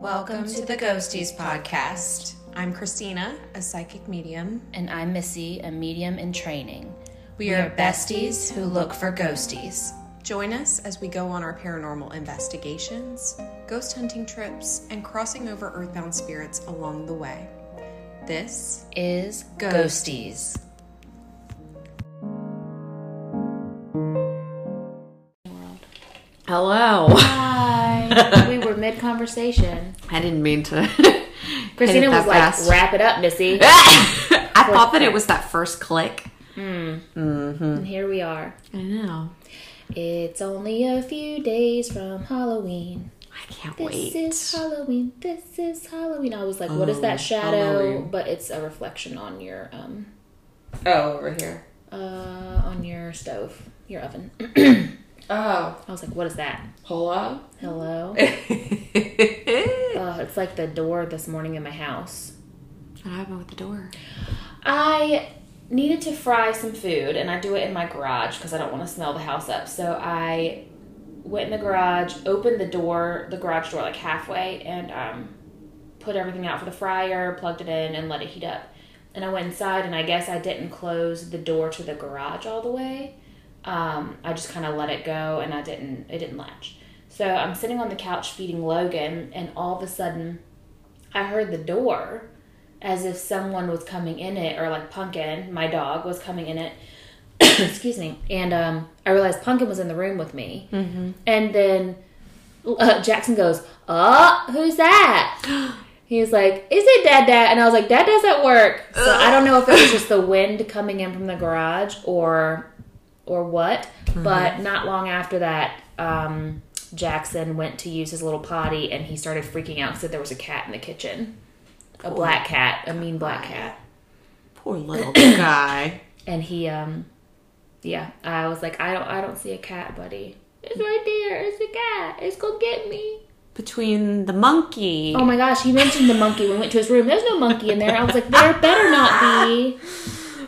Welcome to the Ghosties podcast. I'm Christina, a psychic medium. And I'm Missy, a medium in training. We are besties who look for ghosties. Join us as we go on our paranormal investigations, ghost hunting trips, and crossing over earthbound spirits along the way. This Is Ghosties. Ghosties. Hello. Hi. we were mid conversation. I didn't mean to. Christina was that like, fast. wrap it up, Missy. I thought that it was that first click. Mm and here we are. I know. It's only a few days from Halloween. I can't This wait. This is Halloween. This is Halloween. I was like, what is that shadow? Halloween. But it's a reflection on your um oh, over here. uh on your stove, your oven. Oh, I was like, what is that? hello. Hello? it's like the door this morning in my house. What happened with the door? I needed to fry some food, and I do it in my garage because I don't want to smell the house up. So I went in the garage, opened the door, the garage door, like halfway, and um, put everything out for the fryer, plugged it in, and let it heat up. And I went inside, and I guess I didn't close the door to the garage all the way. Um, I just kind of let it go, and I didn't. It didn't latch. So I'm sitting on the couch feeding Logan, and all of a sudden, I heard the door as if someone was coming in it, or like Pumpkin, my dog, was coming in it. Excuse me. And um, I realized Pumpkin was in the room with me. Mm-hmm. And then uh, Jackson goes, "Oh, who's that?" He was like, "Is it Dad, Dad?" And I was like, "Dad does at work." So I don't know if it was just the wind coming in from the garage or or what. But not long after that, um, Jackson went to use his little potty, and he started freaking out because there was a cat in the kitchen, a black cat, a mean black cat, Poor little guy. and he um, yeah, I was like, I don't, I don't see a cat, buddy. It's right there. It's a cat. It's gonna get me. Between the monkey. Oh my gosh, he mentioned the monkey when we went to his room. There's no monkey in there. I was like, there better not be.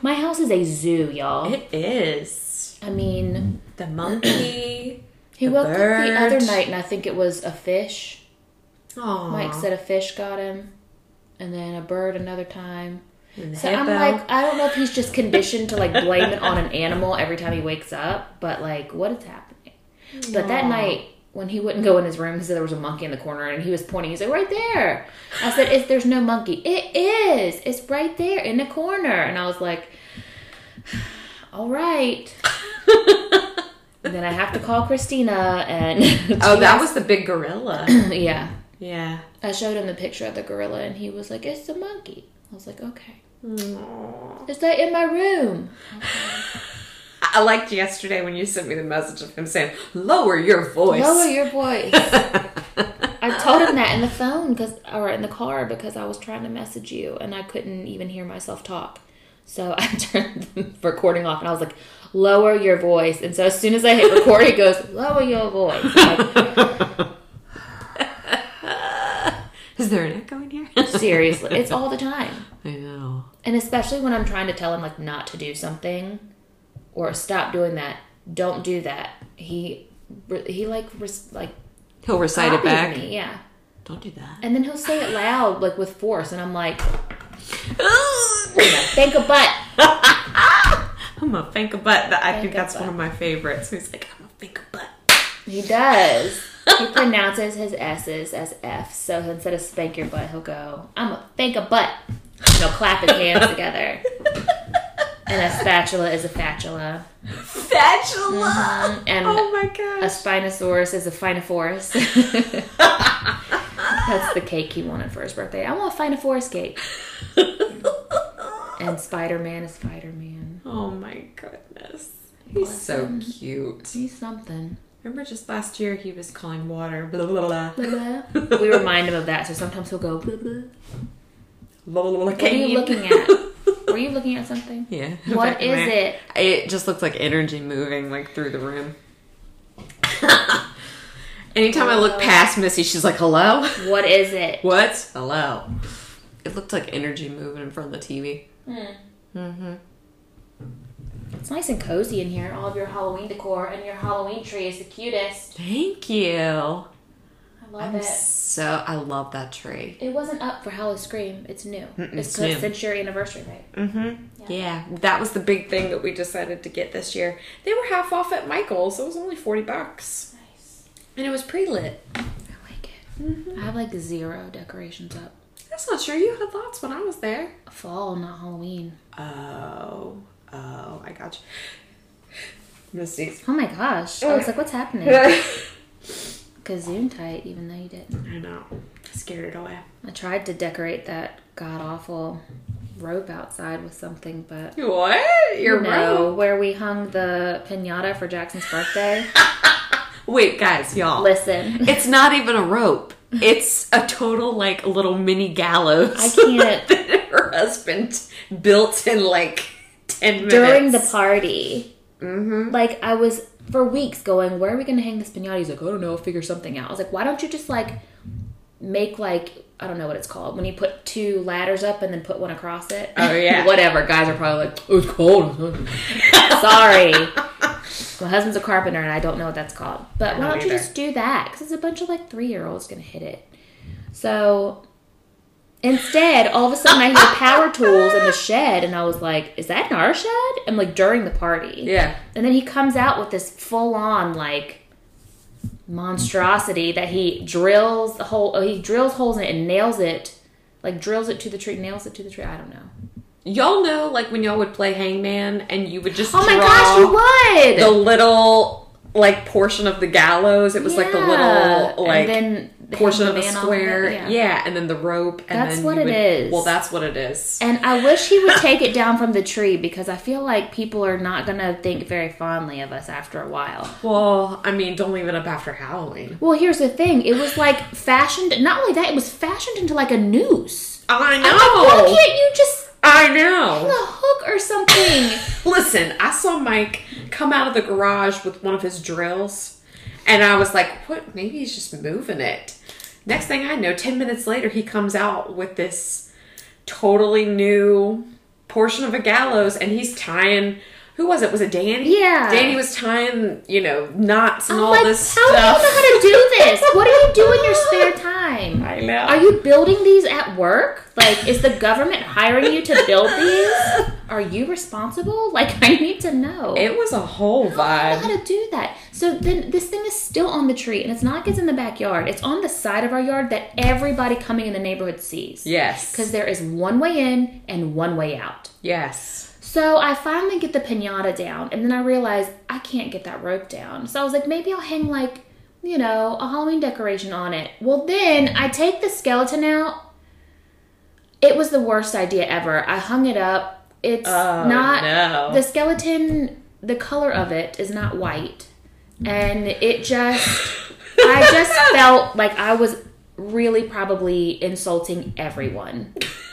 My house is a zoo, y'all. It is. I mean, The monkey. He woke up the other night, and I think it was a fish. Oh, Mike said a fish got him, and then a bird another time. And So I'm like, I don't know if he's just conditioned to like blame it on an animal every time he wakes up, but like, what is happening? But that night, when he wouldn't go in his room, he said there was a monkey in the corner, and he was pointing. He's like, right there. I said, "If there's no monkey, it is. It's right there in the corner." And I was like, "All right." And then I have to call Christina, and oh, that was the big gorilla. yeah. yeah. I showed him the picture of the gorilla, and he was like, "It's a monkey." I was like, "Okay." Is that in my room. I liked yesterday when you sent me the message of him saying, "Lower your voice." Lower your voice. I told him that in the phone because, or in the car because I was trying to message you and I couldn't even hear myself talk. So I turned the recording off and I was like, "Lower your voice." And so as soon as I hit record, he goes, "Lower your voice." Like, Is there an echo in here? seriously, it's all the time. I know. And especially when I'm trying to tell him like not to do something or stop doing that, don't do that. He he like res- like He'll recite it copies back. me, yeah. Don't do that. And then he'll say it loud, like with force, and I'm like, think a butt. I'm a think a butt. That I think that's one of my favorites. He's like, I'm a think a butt. He does. He pronounces his S's as F's. So instead of spank your butt, he'll go, I'm a think a butt. And he'll clap his hands together. And a spatula is a fatula. Spatula. Mm-hmm. And Oh my gosh. a. Spinosaurus is a Phinosaurus. That's the cake he wanted for his birthday. I want a Phinosaurus cake. And Spider Man is Spider Man. Oh my goodness. He's so cute. He's something. Remember just last year he was calling water blah blah blah. Blah, blah. we remind him of that, so sometimes he'll go. Blah, blah. blah, blah, blah What are you looking at? Were you looking at something? Yeah. What Back there. it? It just looks like energy moving like through the room. Anytime I look past Missy, she's like, "Hello." What is it? What? Hello. It looked like energy moving in front of the TV. Hmm. Mm-hmm. It's nice and cozy in here. All of your Halloween decor and your Halloween tree is the cutest. Thank you. I love I'm it. so I love that tree. It wasn't up for Halloween Scream. It's new. it's it's the century anniversary, right? Mm-hmm. Yeah. that was the big thing that we decided to get this year. They were half off at Michael's. So it was only forty bucks, Nice. and it was pre-lit. I like it. I have like zero decorations up. That's not true. You had lots when I was there. Fall, not Halloween. Oh, oh, I got you. Misty's. Oh my gosh. I was like, what's happening? I Gazoon tight, even though you didn't. I know. I scared it away. I tried to decorate that god awful rope outside with something, but What? You're you know, where we hung the pinata for Jackson's birthday. Wait, guys, y'all. Listen, It's not even a rope. It's a total like little mini gallows. I can't. that her husband built in like minutes During the party, Mm-hmm. like I was for weeks going, where are we going to hang this pinata? He's like, I don't know, I'll figure something out. I was like, why don't you just like make like I don't know what it's called when you put two ladders up and then put one across it. Oh, yeah. whatever. Guys are probably like, oh, it's cold. Sorry. My husband's a carpenter and I don't know what that's called. But why don't don't you just do that? Because there's a bunch of like three year olds gonna hit it. So instead, all of a sudden I hear power tools in the shed, and I was like, "Is that in our shed?" I'm like during the party, Yeah. and then he comes out with this full on like monstrosity that he drills the hole. Oh, he drills holes in it and nails it, like drills it to the tree, nails it to the tree. I don't know. Y'all know like when y'all would play hangman and you would just Oh my gosh, you would. the little like portion of the gallows. It was like the little like and then portion of the on square. it, yeah. and then the rope. And That's what it would- is. Well, that's what it is. And I wish he would take it down from the tree because I feel like people are not gonna think very fondly of us after a while. Well, I mean, don't leave it up after Halloween. Well, here's the thing: it was like fashioned. Not only that, it was fashioned into like a noose. I I'm like, why can't you just I know. a hook or something? Listen, I saw Mike come out of the garage with one of his drills, and I was like, "What? Maybe he's just moving it." Next thing I know, ten minutes later, he comes out with this totally new portion of a gallows, and he's tying. Who was it? Was it Danny? Yeah. Danny was tying, you know, knots and I'm all like, this how stuff. do you know how to do this? What do you do in your spare time? I know. Are you building these at work? Like, is the government hiring you to build these? Are you responsible? Like, I need to know. It was a whole I don't know vibe. how to do that. So then this thing is still on the tree, and it's not like it's in the backyard. It's on the side of our yard that everybody coming in the neighborhood sees. Yes. Because there is one way in and one way out. yes. So I finally get the pinata down, and then I realize I can't get that rope down. So I was like, maybe I'll hang like, you know, a Halloween decoration on it. Well, then I take the skeleton out. It was the worst idea ever. I hung it up. It's Oh, not no. the skeleton. The color of it is not white, and it just. I just felt like I was really probably insulting everyone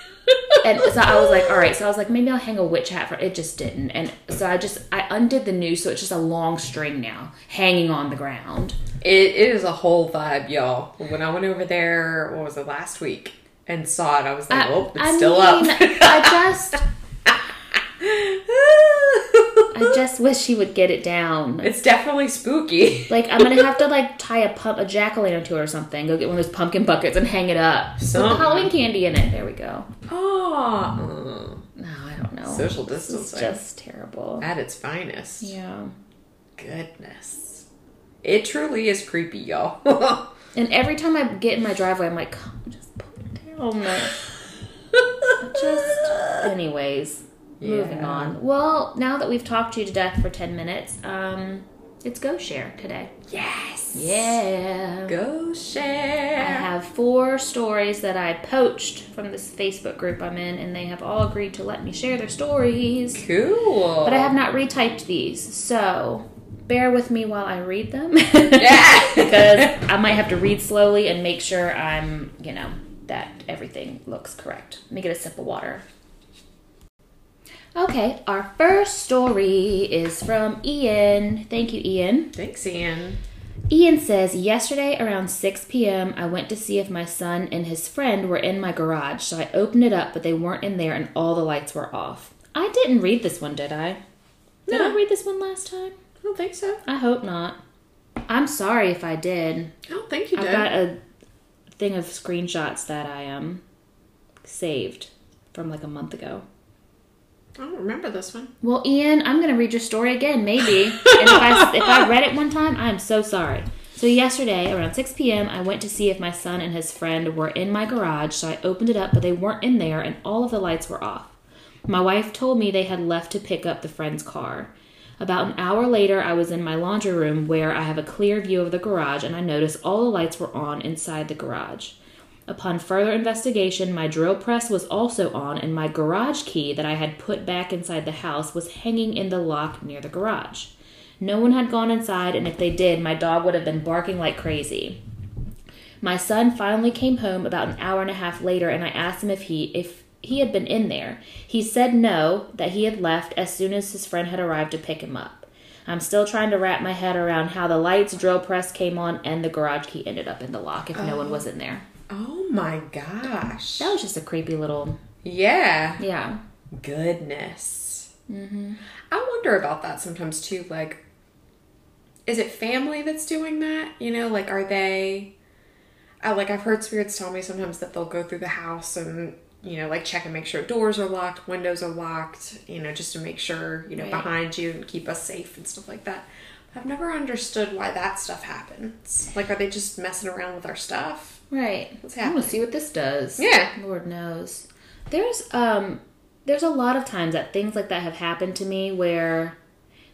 and so I was like, all right. So I was like, maybe I'll hang a witch hat for it. Just didn't, and so I just I undid the noose, so it's just a long string now hanging on the ground. It, it is a whole vibe, y'all. When I went over there, what was it, last week, and saw it, I was like, I, oh, it's I still mean, up. I just I just wish she would get it down. it's definitely spooky. Like I'm gonna have to like tie a pump a jack o' lantern to it or something. Go get one of those pumpkin buckets and hang it up. Put. Halloween candy in it. There we go. Oh, No, I don't know. social This is distancing just terrible. at its finest. Yeah. Goodness, it truly is creepy, y'all. And every time I get in my driveway, I'm like, come, just put it down. Just, anyways, moving on. Well, now that we've talked to you to death for 10 minutes, um, it's Ghost Share today. yes, Yeah. Ghost Share. I have four stories that I poached from this Facebook group I'm in, and they have all agreed to let me share their stories. Cool. But I have not retyped these, so bear with me while I read them. Yeah. because I might have to read slowly and make sure I'm, you know, that everything looks correct. Let me get a sip of water. Okay, our first story is from Ian. Thank you, Ian. Thanks, Ian. Ian says, Yesterday around 6 p.m., I went to see if my son and his friend were in my garage, so I opened it up, but they weren't in there and all the lights were off. I didn't read this one, did I? Did I read this one last time? I don't think so. I hope not. I'm sorry if I did. I don't think you did. I've did. got a thing of screenshots that I um saved from like a month ago. I don't remember this one. Well, Ian, I'm gonna read your story again, maybe. and if I if I read it one time, I'm so sorry. So yesterday, around 6 p.m., I went to see if my son and his friend were in my garage. So I opened it up, but they weren't in there, and all of the lights were off. My wife told me they had left to pick up the friend's car. About an hour later, I was in my laundry room where I have a clear view of the garage, and I noticed all the lights were on inside the garage. Upon further investigation, my drill press was also on, and my garage key that I had put back inside the house was hanging in the lock near the garage. No one had gone inside, and if they did, my dog would have been barking like crazy. My son finally came home about an hour and a half later, and I asked him if he if he had been in there. He said no, that he had left as soon as his friend had arrived to pick him up. I'm still trying to wrap my head around how the lights, drill press came on, and the garage key ended up in the lock if no one was oh. in there. Oh my gosh. That was just a creepy little Yeah. yeah. Goodness. Mm-hmm. I wonder about that sometimes too. Like, is it family that's doing that? You know, like, are they. I, like, I've heard spirits tell me sometimes that they'll go through the house and, you know, like check and make sure doors are locked, windows are locked, you know, just to make sure, you know, Right. behind you and keep us safe and stuff like that. I've never understood why that stuff happens. Like, are they just messing around with our stuff? Right. What's I'm gonna see what this does. Yeah. Lord knows. There's um there's a lot of times that things like that have happened to me where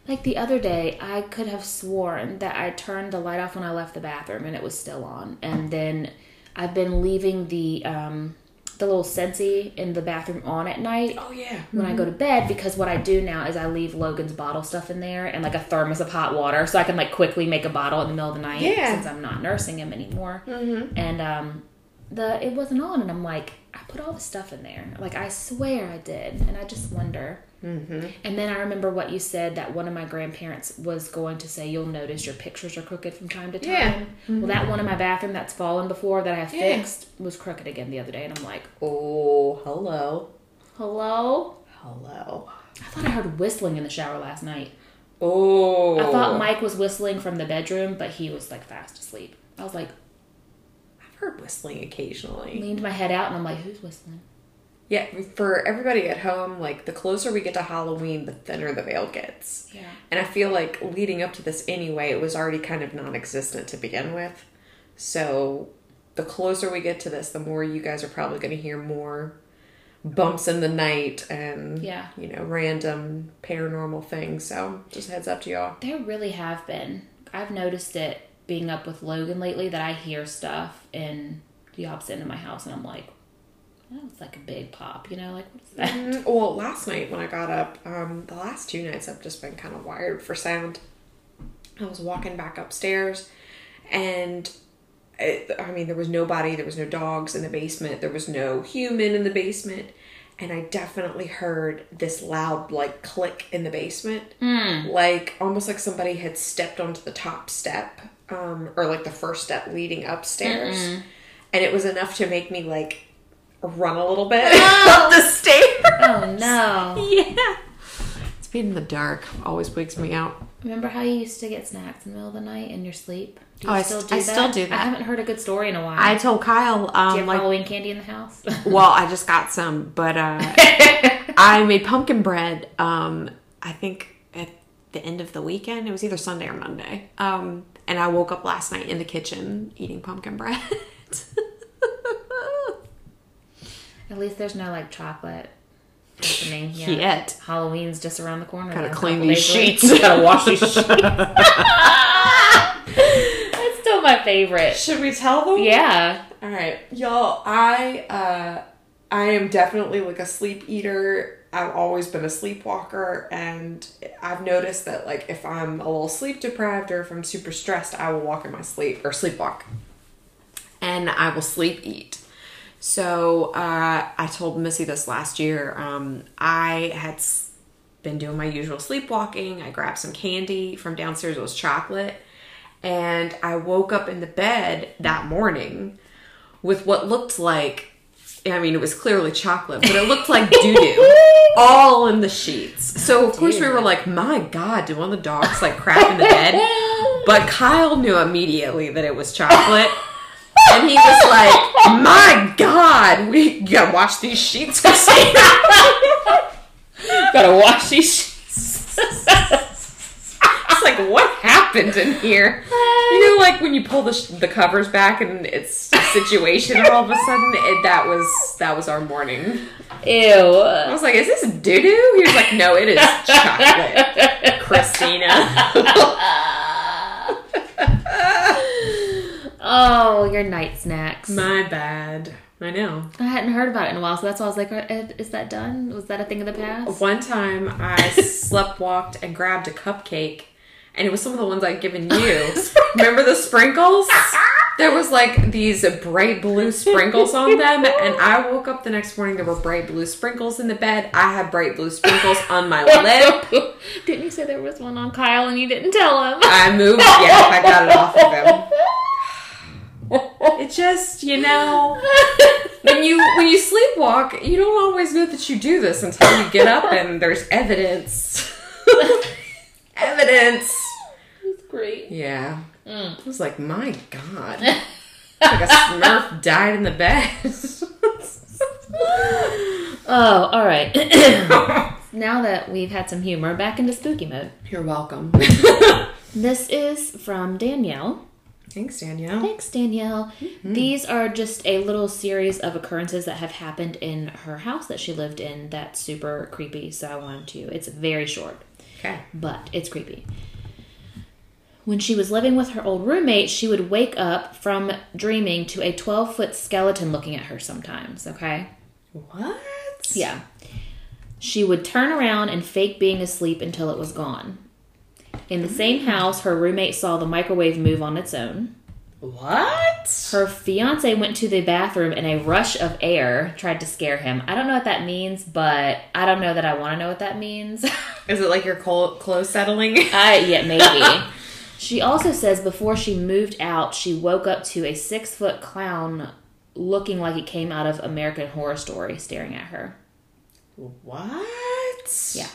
like the other day I could have sworn that I turned the light off when I left the bathroom and it was still on. And then I've been leaving the um the little Scentsy in the bathroom on at night Oh, yeah. when I go to bed because what I do now is I leave Logan's bottle stuff in there and like a thermos of hot water so I can like quickly make a bottle in the middle of the night Yeah. since I'm not nursing him anymore. Mm-hmm. And um, the it wasn't on, and I'm like, I put all the stuff in there. Like I swear I did, and I just wonder. Mm-hmm. And then I remember what you said that one of my grandparents was going to say, "You'll notice your pictures are crooked from time to time." Yeah. Well, that one in my bathroom that's fallen before that I have Yeah. fixed was crooked again the other day, and I'm like, Oh, hello. "Hello." Hello. I thought I heard whistling in the shower last night. Oh. I thought Mike was whistling from the bedroom, but he was like fast asleep. I was like, heard whistling occasionally. leaned my head out, and I'm like, "Who's whistling?" Yeah, for everybody at home, like the closer we get to Halloween, the thinner the veil gets. Yeah. And I feel like leading up to this anyway, it was already kind of non existent to begin with. So the closer we get to this, the more you guys are probably going to hear more bumps in the night and, Yeah. you know, random paranormal things. So just heads up to y'all. There really have been. I've noticed it being up with Logan lately that I hear stuff in the opposite end of my house, and I'm like, that was like a big pop, you know? Like, what is that? Mm, Well, last night when I got up, um, the last two nights I've just been kind of wired for sound. I was walking back upstairs, and it, I mean, there was nobody, there was no dogs in the basement, there was no human in the basement, and I definitely heard this loud, like, click in the basement. Like, almost like somebody had stepped onto the top step, um, or like the first step leading upstairs. And it was enough to make me, like, run a little bit up the stairs. Oh no. Yeah. It's being in the dark always wakes me out. Remember how you used to get snacks in the middle of the night in your sleep? Do you Oh, I st- I still do that. I haven't heard a good story in a while. I told Kyle, do you um, have like, Halloween candy in the house? well, I just got some, but uh, I made pumpkin bread. Um, I think at the end of the weekend, it was either Sunday or Monday. Um, and I woke up last night in the kitchen eating pumpkin bread. At least there's no like chocolate happening yet. Yet. Halloween's just around the corner. Gotta clean these days away. sheets. Gotta wash these sheets. That's still my favorite. Should we tell them? Yeah. All right, y'all. I uh, I am definitely like a sleep eater. I've always been a sleepwalker, and I've noticed that like if I'm a little sleep deprived or if I'm super stressed, I will walk in my sleep or sleepwalk, and I will sleep eat. So uh, I told Missy this last year. Um, I had been doing my usual sleepwalking. I grabbed some candy from downstairs. It was chocolate, and I woke up in the bed that morning with what looked like I mean, it was clearly chocolate, but it looked like doo doo all in the sheets. So, of course, we were like, my God, do one of the dogs like crap in the bed? But Kyle knew immediately that it was chocolate. and he was like, "My God, we you gotta wash these sheets, Christina." Gotta wash these sheets. It's like, what happened in here? You know, like when you pull the sh- the covers back and it's situation, and all of a sudden it, that was that was our morning. Ew. I was like, "Is this doo doo?" He was like, "No, it is chocolate, Christina." Oh, your night snacks. My bad. I know. I hadn't heard about it in a while, so that's why I was like, uh, is that done? Was that a thing of the past? One time I sleptwalked and grabbed a cupcake, and it was some of the ones I'd given you. Remember the sprinkles? There was like these bright blue sprinkles on them, and I woke up the next morning. There were bright blue sprinkles in the bed. I had bright blue sprinkles on my lip. didn't you say there was one on Kyle and you didn't tell him? I moved. Yeah, I got it off of him. It just, you know, when you when you sleepwalk, you don't always know that you do this until you get up and there's evidence. evidence. That's great. Yeah. Mm. I was like, my God. like a smurf died in the bed. Oh, all right. now that we've had some humor, back into spooky mode. You're welcome. This is from Danielle. Thanks, Danielle. Thanks, Danielle. These are just a little series of occurrences that have happened in her house that she lived in that's super creepy. So I wanted to. It's very short, Okay. but it's creepy. When she was living with her old roommate, she would wake up from dreaming to a 12 foot skeleton looking at her sometimes, okay? What? Yeah. She would turn around and fake being asleep until it was gone. In the same hmm. house, her roommate saw the microwave move on its own. What? Her fiance went to the bathroom and a rush of air tried to scare him. I don't know what that means, but I don't know that I want to know what that means. Is it like your clothes settling? I yeah, maybe. she also says before she moved out, she woke up to a six foot clown looking like it came out of American Horror Story staring at her. What? Yeah.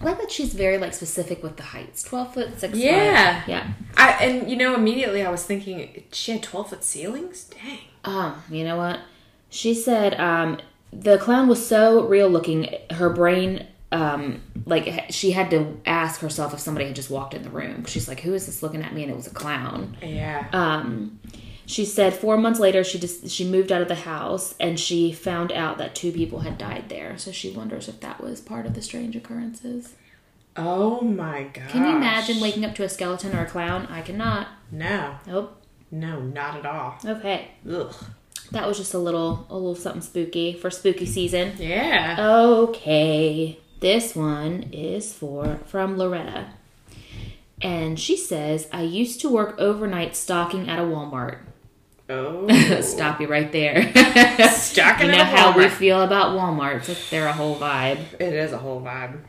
I like that she's very like specific with the heights. Twelve foot, six Yeah. foot. Yeah. I and you know immediately I was thinking she had twelve foot ceilings. Dang. Um, you know what? She said um the clown was so real looking, her brain um like she had to ask herself if somebody had just walked in the room. She's like, "Who is this looking at me?" and it was a clown. Yeah. Um she said 4 months later she just she moved out of the house and she found out that two people had died there. So she wonders if that was part of the strange occurrences. oh my god. Can you imagine waking up to a skeleton or a clown? I cannot. No. Nope. No, not at all. Okay. Ugh. That was just a little a little something spooky for spooky season. Yeah. Okay. This one is for from Loretta. And she says, I used to work overnight stocking at a Walmart. Oh. Stop you right there. Stocking you know how we feel about Walmarts. Like they're a whole vibe. It is a whole vibe.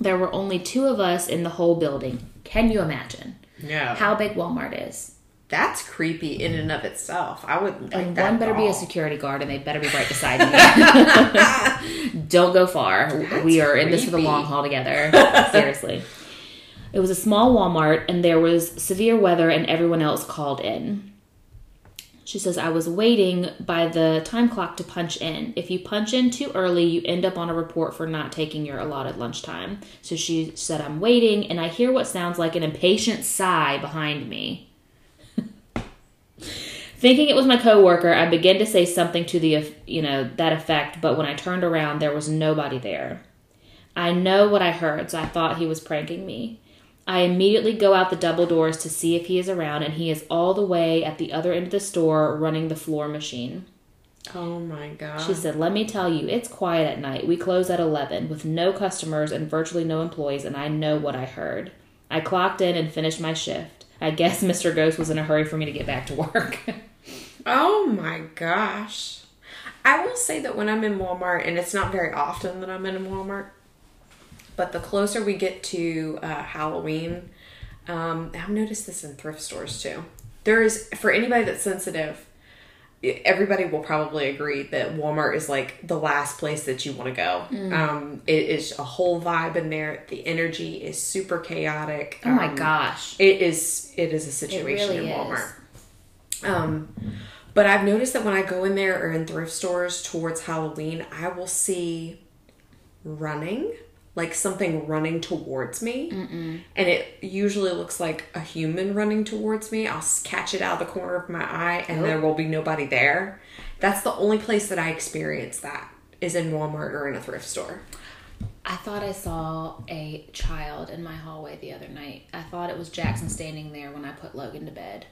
There were only two of us in the whole building. Can you imagine No. how big Walmart is? That's creepy in and of itself. I would like And that one better be a security guard, and they better be right beside me. Don't go far. we are in this for the long haul together. Seriously. It was a small Walmart, and there was severe weather, and everyone else called in. She says, I was waiting by the time clock to punch in. If you punch in too early, you end up on a report for not taking your allotted lunchtime. So she said, I'm waiting, and I hear what sounds like an impatient sigh behind me. Thinking it was my coworker, I began to say something to the you know that effect, but when I turned around, there was nobody there. I know what I heard, so I thought he was pranking me. I immediately go out the double doors to see if he is around, and he is all the way at the other end of the store running the floor machine. Oh my god. She said, Let me tell you, it's quiet at night. We close at 11 with no customers and virtually no employees, and I know what I heard. I clocked in and finished my shift. I guess Mr. Ghost was in a hurry for me to get back to work. Oh my gosh. I will say that when I'm in Walmart, and it's not very often that I'm in Walmart, but the closer we get to uh, Halloween, um, I've noticed this in thrift stores too. There is, for anybody that's sensitive, everybody will probably agree that Walmart is like the last place that you want to go. Um, it is a whole vibe in there. The energy is super chaotic. oh my Um, gosh. it is. It is a situation really in is. Walmart. Um, but I've noticed that when I go in there or in thrift stores towards Halloween, I will see running, like something running towards me, and it usually looks like a human running towards me. I'll catch it out of the corner of my eye, and there will be nobody there. That's the only place that I experience that is in Walmart or in a thrift store. I thought I saw a child in my hallway the other night. I thought it was Jackson standing there when I put Logan to bed.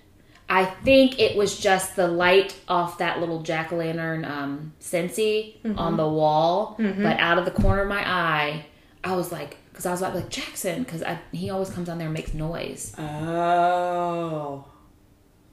I think it was just the light off that little jack o' lantern um, Scentsy on the wall, but out of the corner of my eye, I was like, because I was like Jackson, because he always comes down there and makes noise. Oh.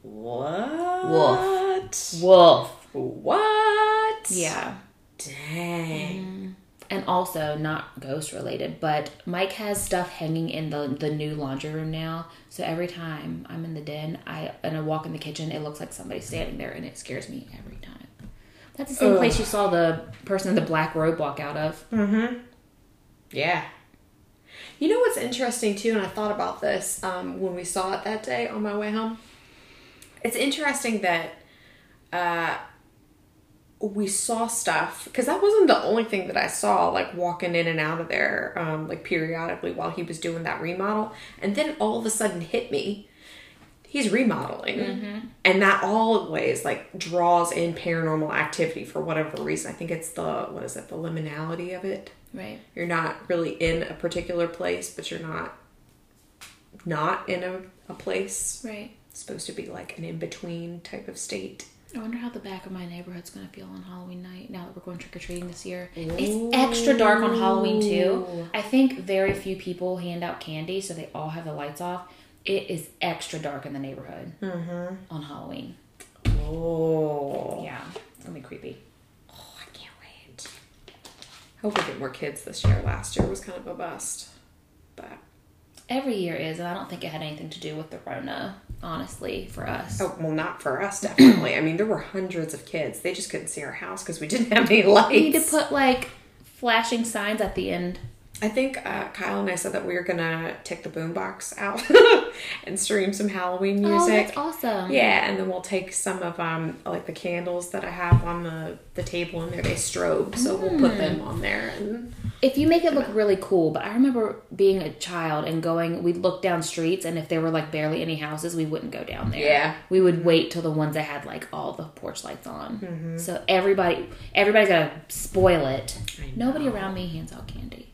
What? Wolf. Wolf. What? Yeah. Dang. Mm-hmm. and also not ghost related, but Mike has stuff hanging in the the new laundry room now. So every time I'm in the den, I and I walk in the kitchen, it looks like somebody's standing there, and it scares me every time. That's the same place you saw the person in the black robe walk out of. Mm-hmm. Yeah. You know what's interesting too, and I thought about this um, when we saw it that day on my way home. It's interesting that uh, we saw stuff because that wasn't the only thing that I saw, like walking in and out of there, um, like periodically while he was doing that remodel, and then all of a sudden hit me. He's remodeling, and that always like draws in paranormal activity for whatever reason. I think it's the what is it, the liminality of it Right. you're not really in a particular place, but you're not not in a, a place. Right. It's supposed to be like an in between type of state. I wonder how the back of my neighborhood's gonna feel on Halloween night now that we're going trick or treating this year. It's extra dark on Halloween too. I think very few people hand out candy, so they all have the lights off. It is extra dark in the neighborhood mm-hmm. on Halloween. Oh, Yeah, it's gonna be creepy. oh I can't wait. Hope we get more kids this year. Last year was kind of a bust, but Every year is, and I don't think it had anything to do with the Rona, honestly, for us. oh well, not for us definitely. I mean, there were hundreds of kids. They just couldn't see our house because we didn't have any lights. We need to put like flashing signs at the end. I think uh, Kyle and I said that we were gonna take the boombox out and stream some Halloween music. Oh, that's awesome. Yeah, and then we'll take some of um like the candles that I have on the the table in there. They strobe, so we'll put them on there. And If you make it look really cool, but I remember being a child and going, we'd look down streets, and if there were like barely any houses, we wouldn't go down there. Yeah. we would wait till the ones that had like all the porch lights on. So everybody, everybody's gotta spoil it. Nobody around me hands out candy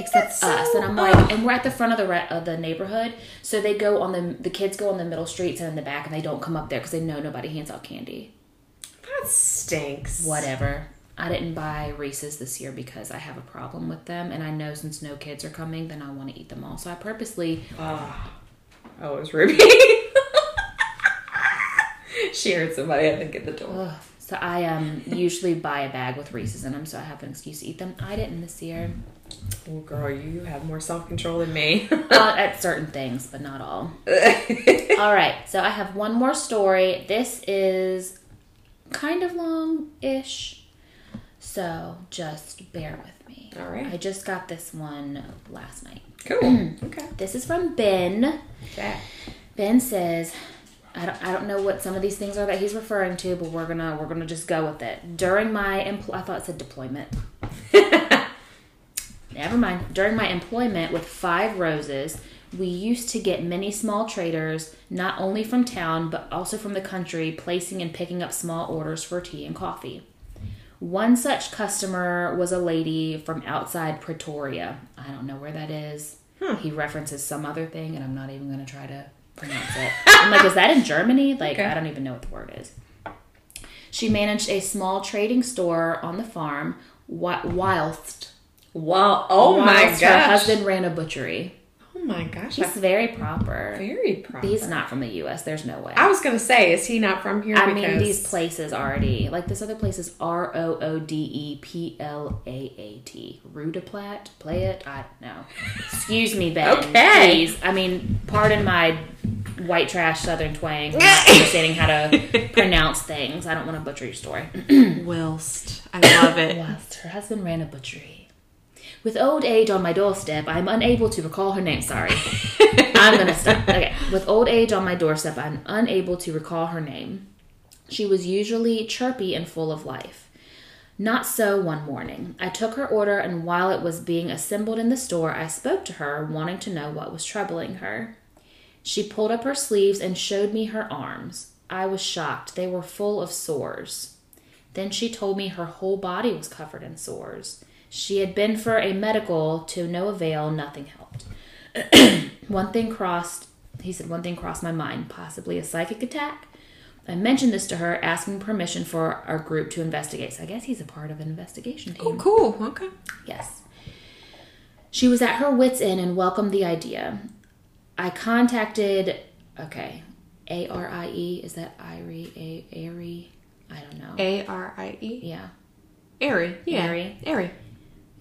except so- us, and I'm like, and we're at the front of the re- of the neighborhood, so they go on the the kids go on the middle streets and in the back, and they don't come up there because they know nobody hands out candy. that stinks. Whatever. I didn't buy Reese's this year because I have a problem with them, and I know since no kids are coming, then I want to eat them all. So I purposely Oh, it was Ruby. she heard somebody I think at the door. Ugh. So I um usually buy a bag with Reese's in them, so I have an excuse to eat them. I didn't this year. Oh, girl, you have more self control than me. At certain things, but not all. all right, so I have one more story. This is kind of long-ish, so just bear with me. All right. I just got this one last night. cool. okay. This is from Ben. Yeah. Ben says, I don't, I don't know what some of these things are that he's referring to, but we're gonna we're gonna just go with it. During my empl- I thought it said deployment. Never mind. During my employment with Five Roses, we used to get many small traders, not only from town but also from the country, placing and picking up small orders for tea and coffee. One such customer was a lady from outside Pretoria. I don't know where that is. Hmm. He references some other thing, and I'm not even going to try to pronounce it. I'm like, is that in Germany? Like, Okay. I don't even know what the word is. She managed a small trading store on the farm whi- whilst, Well, oh my gosh. her husband ran a butchery. oh my gosh. She's That's very proper. very proper. He's not from the U.S. There's no way. I was gonna say, is he not from here? I because mean, these places already like this other place is R O O D E P L A A T. Rudaplat, play it. I don't know. Excuse me, Ben. Okay. Please. I mean, pardon my white trash Southern twang. Not understanding how to pronounce things. I don't want to butcher your story. Whilst I love it. Whilst her husband ran a butchery. With old age on my doorstep, I am unable to recall her name. Sorry. I'm gonna stop. Okay. With old age on my doorstep, I'm unable to recall her name. She was usually chirpy and full of life. Not so one morning. I took her order, and while it was being assembled in the store, I spoke to her, wanting to know what was troubling her. She pulled up her sleeves and showed me her arms. I was shocked. They were full of sores. Then she told me her whole body was covered in sores. She had been for a medical to no avail, nothing helped. one thing crossed, he said, one thing crossed my mind, possibly a psychic attack. I mentioned this to her, asking permission for our group to investigate. So I guess he's a part of an investigation team. Oh, cool. Okay. Yes. She was at her wits' end and welcomed the idea. I contacted, okay, A R I E, is that Irie? A Airy? I don't know. A R I E. yeah. Airy. Yeah. Airy. Airy.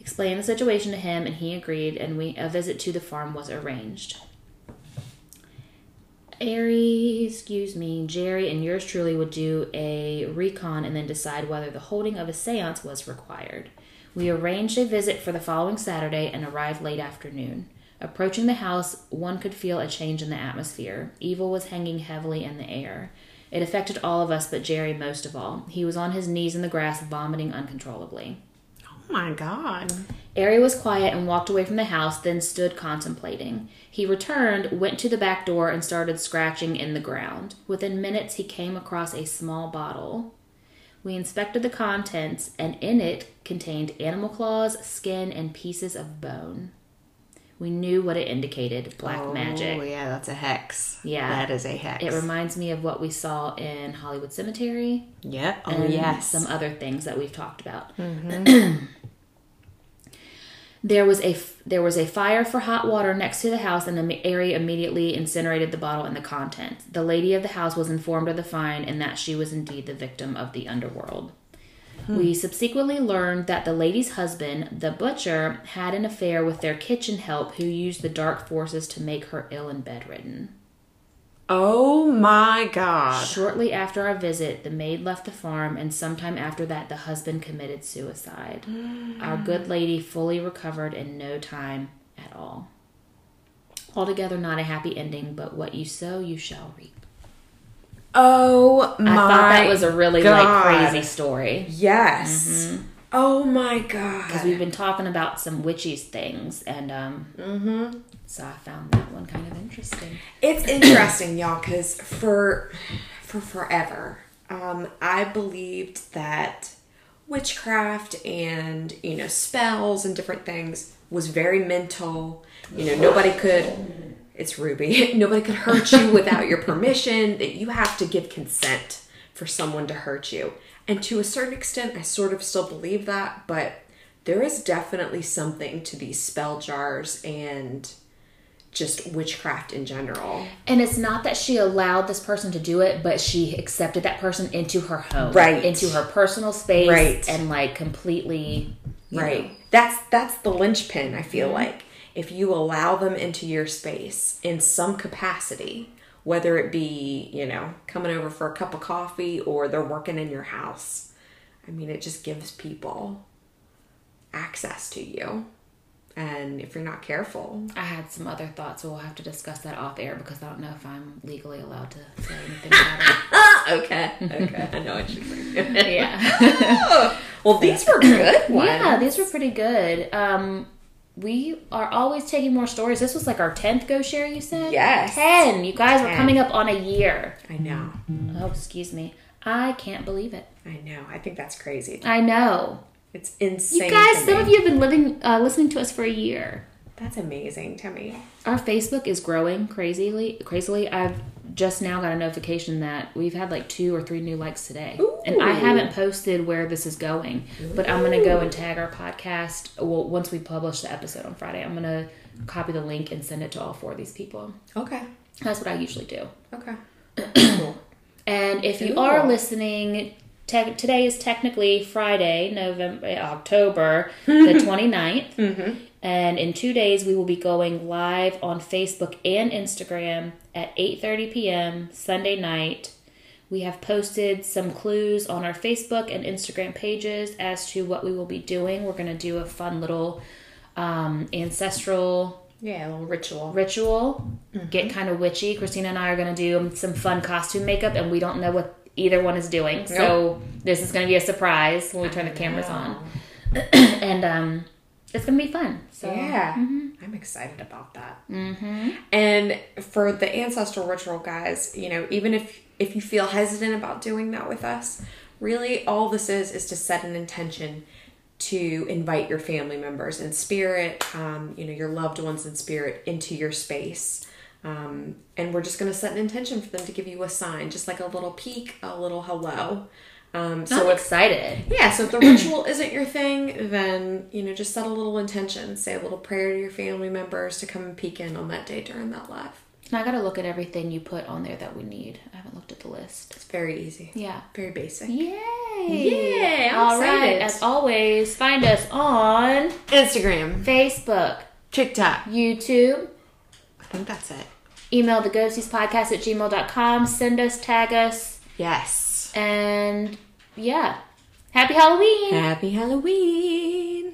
Explained the situation to him and he agreed and we a visit to the farm was arranged. Ari, excuse me, Jerry and yours truly would do a recon and then decide whether the holding of a seance was required. We arranged a visit for the following Saturday and arrived late afternoon. Approaching the house, one could feel a change in the atmosphere. Evil was hanging heavily in the air. It affected all of us, but Jerry most of all. He was on his knees in the grass, vomiting uncontrollably. Oh my god. Ari was quiet and walked away from the house, then stood contemplating. He returned, went to the back door, and started scratching in the ground. Within minutes, he came across a small bottle. We inspected the contents, and in it contained animal claws, skin, and pieces of bone. We knew what it indicated black Oh magic. Oh, yeah, that's a hex. Yeah. That is a hex. It reminds me of what we saw in Hollywood Cemetery Yeah. Oh and yes. some other things that we've talked about. Mm-hmm. there was a f- there was a fire for hot water next to the house, and the area immediately incinerated the bottle and the contents. The lady of the house was informed of the find and that she was indeed the victim of the underworld. Hmm. We subsequently learned that the lady's husband, the butcher, had an affair with their kitchen help who used the dark forces to make her ill and bedridden. oh my god. Shortly after our visit, the maid left the farm, and sometime after that, the husband committed suicide. Our good lady fully recovered in no time at all. Altogether, not a happy ending, but what you sow, you shall reap. Oh my. I thought that was a really God. like crazy story Yes. Oh my god. because we've been talking about some witches things, and um, so I found that one kind of interesting. It's interesting, y'all, because for for forever, um, I believed that witchcraft and you know spells and different things was very mental. You know, nobody could. It's Ruby. Nobody could hurt you without your permission. That you have to give consent for someone to hurt you. And to a certain extent, I sort of still believe that, but there is definitely something to these spell jars and just witchcraft in general. And it's not that she allowed this person to do it, but she accepted that person into her home, Right. into her personal space, Right. and like completely, Right. know. That's that's the linchpin, I feel mm-hmm. like. If you allow them into your space in some capacity, whether it be, you know, coming over for a cup of coffee or they're working in your house. I mean, it just gives people access to you. And if you're not careful, I had some other thoughts, so we'll have to discuss that off air because I don't know if I'm legally allowed to say anything about it. okay, okay, I know what you're saying. yeah, well, these were good ones. yeah, these were pretty good. Um, we are always taking more stories. This was like our tenth ghost share. You said Yes. ten. You guys were 10. coming up on a year. I know, Oh, excuse me. I can't believe it. I know. I think that's crazy. I know. It's insane. You guys, some of you have been living, uh, listening to us for a year. That's amazing to me. Our Facebook is growing crazily. Crazily, I've just now got a notification that we've had like two or three new likes today, and I haven't posted where this is going. But I'm gonna go and tag our podcast. Well, once we publish the episode on Friday, I'm gonna copy the link and send it to all four of these people. Okay. That's what I usually do. Okay. And if you Cool. are listening, te- today is technically Friday, November, eh, October the 29th. Mm-hmm. And in two days, we will be going live on Facebook and Instagram at 8.30 p.m. Sunday night. We have posted some clues on our Facebook and Instagram pages as to what we will be doing. We're going to do a fun little um, ancestral Yeah, a little ritual. ritual, get kind of witchy. Christina and I are going to do some fun costume makeup, and we don't know what either one is doing. So this is going to be a surprise when we turn the cameras on, and um, it's going to be fun. So Yeah, I'm excited about that. Mm-hmm. And for the ancestral ritual, guys, you know, even if if you feel hesitant about doing that with us, really all this is is to set an intention to invite your family members in spirit, um, you know, your loved ones in spirit into your space. Um, and we're just going to set an intention for them to give you a sign, just like a little peek, a little hello. Um, so I'm excited. yeah, so if the ritual isn't your thing, then you know just set a little intention, say a little prayer to your family members to come and peek in on that day during that live. And I got to look at everything you put on there that we need. I haven't looked at the list. It's very easy, Yeah. very basic. Yay! Yay, I'm All right. excited. As always, find us on Instagram, Facebook, TikTok. YouTube. I think that's it. Email the ghosties podcast at gmail.com. Send us, tag us, Yes. and yeah. Happy Halloween! Happy Halloween.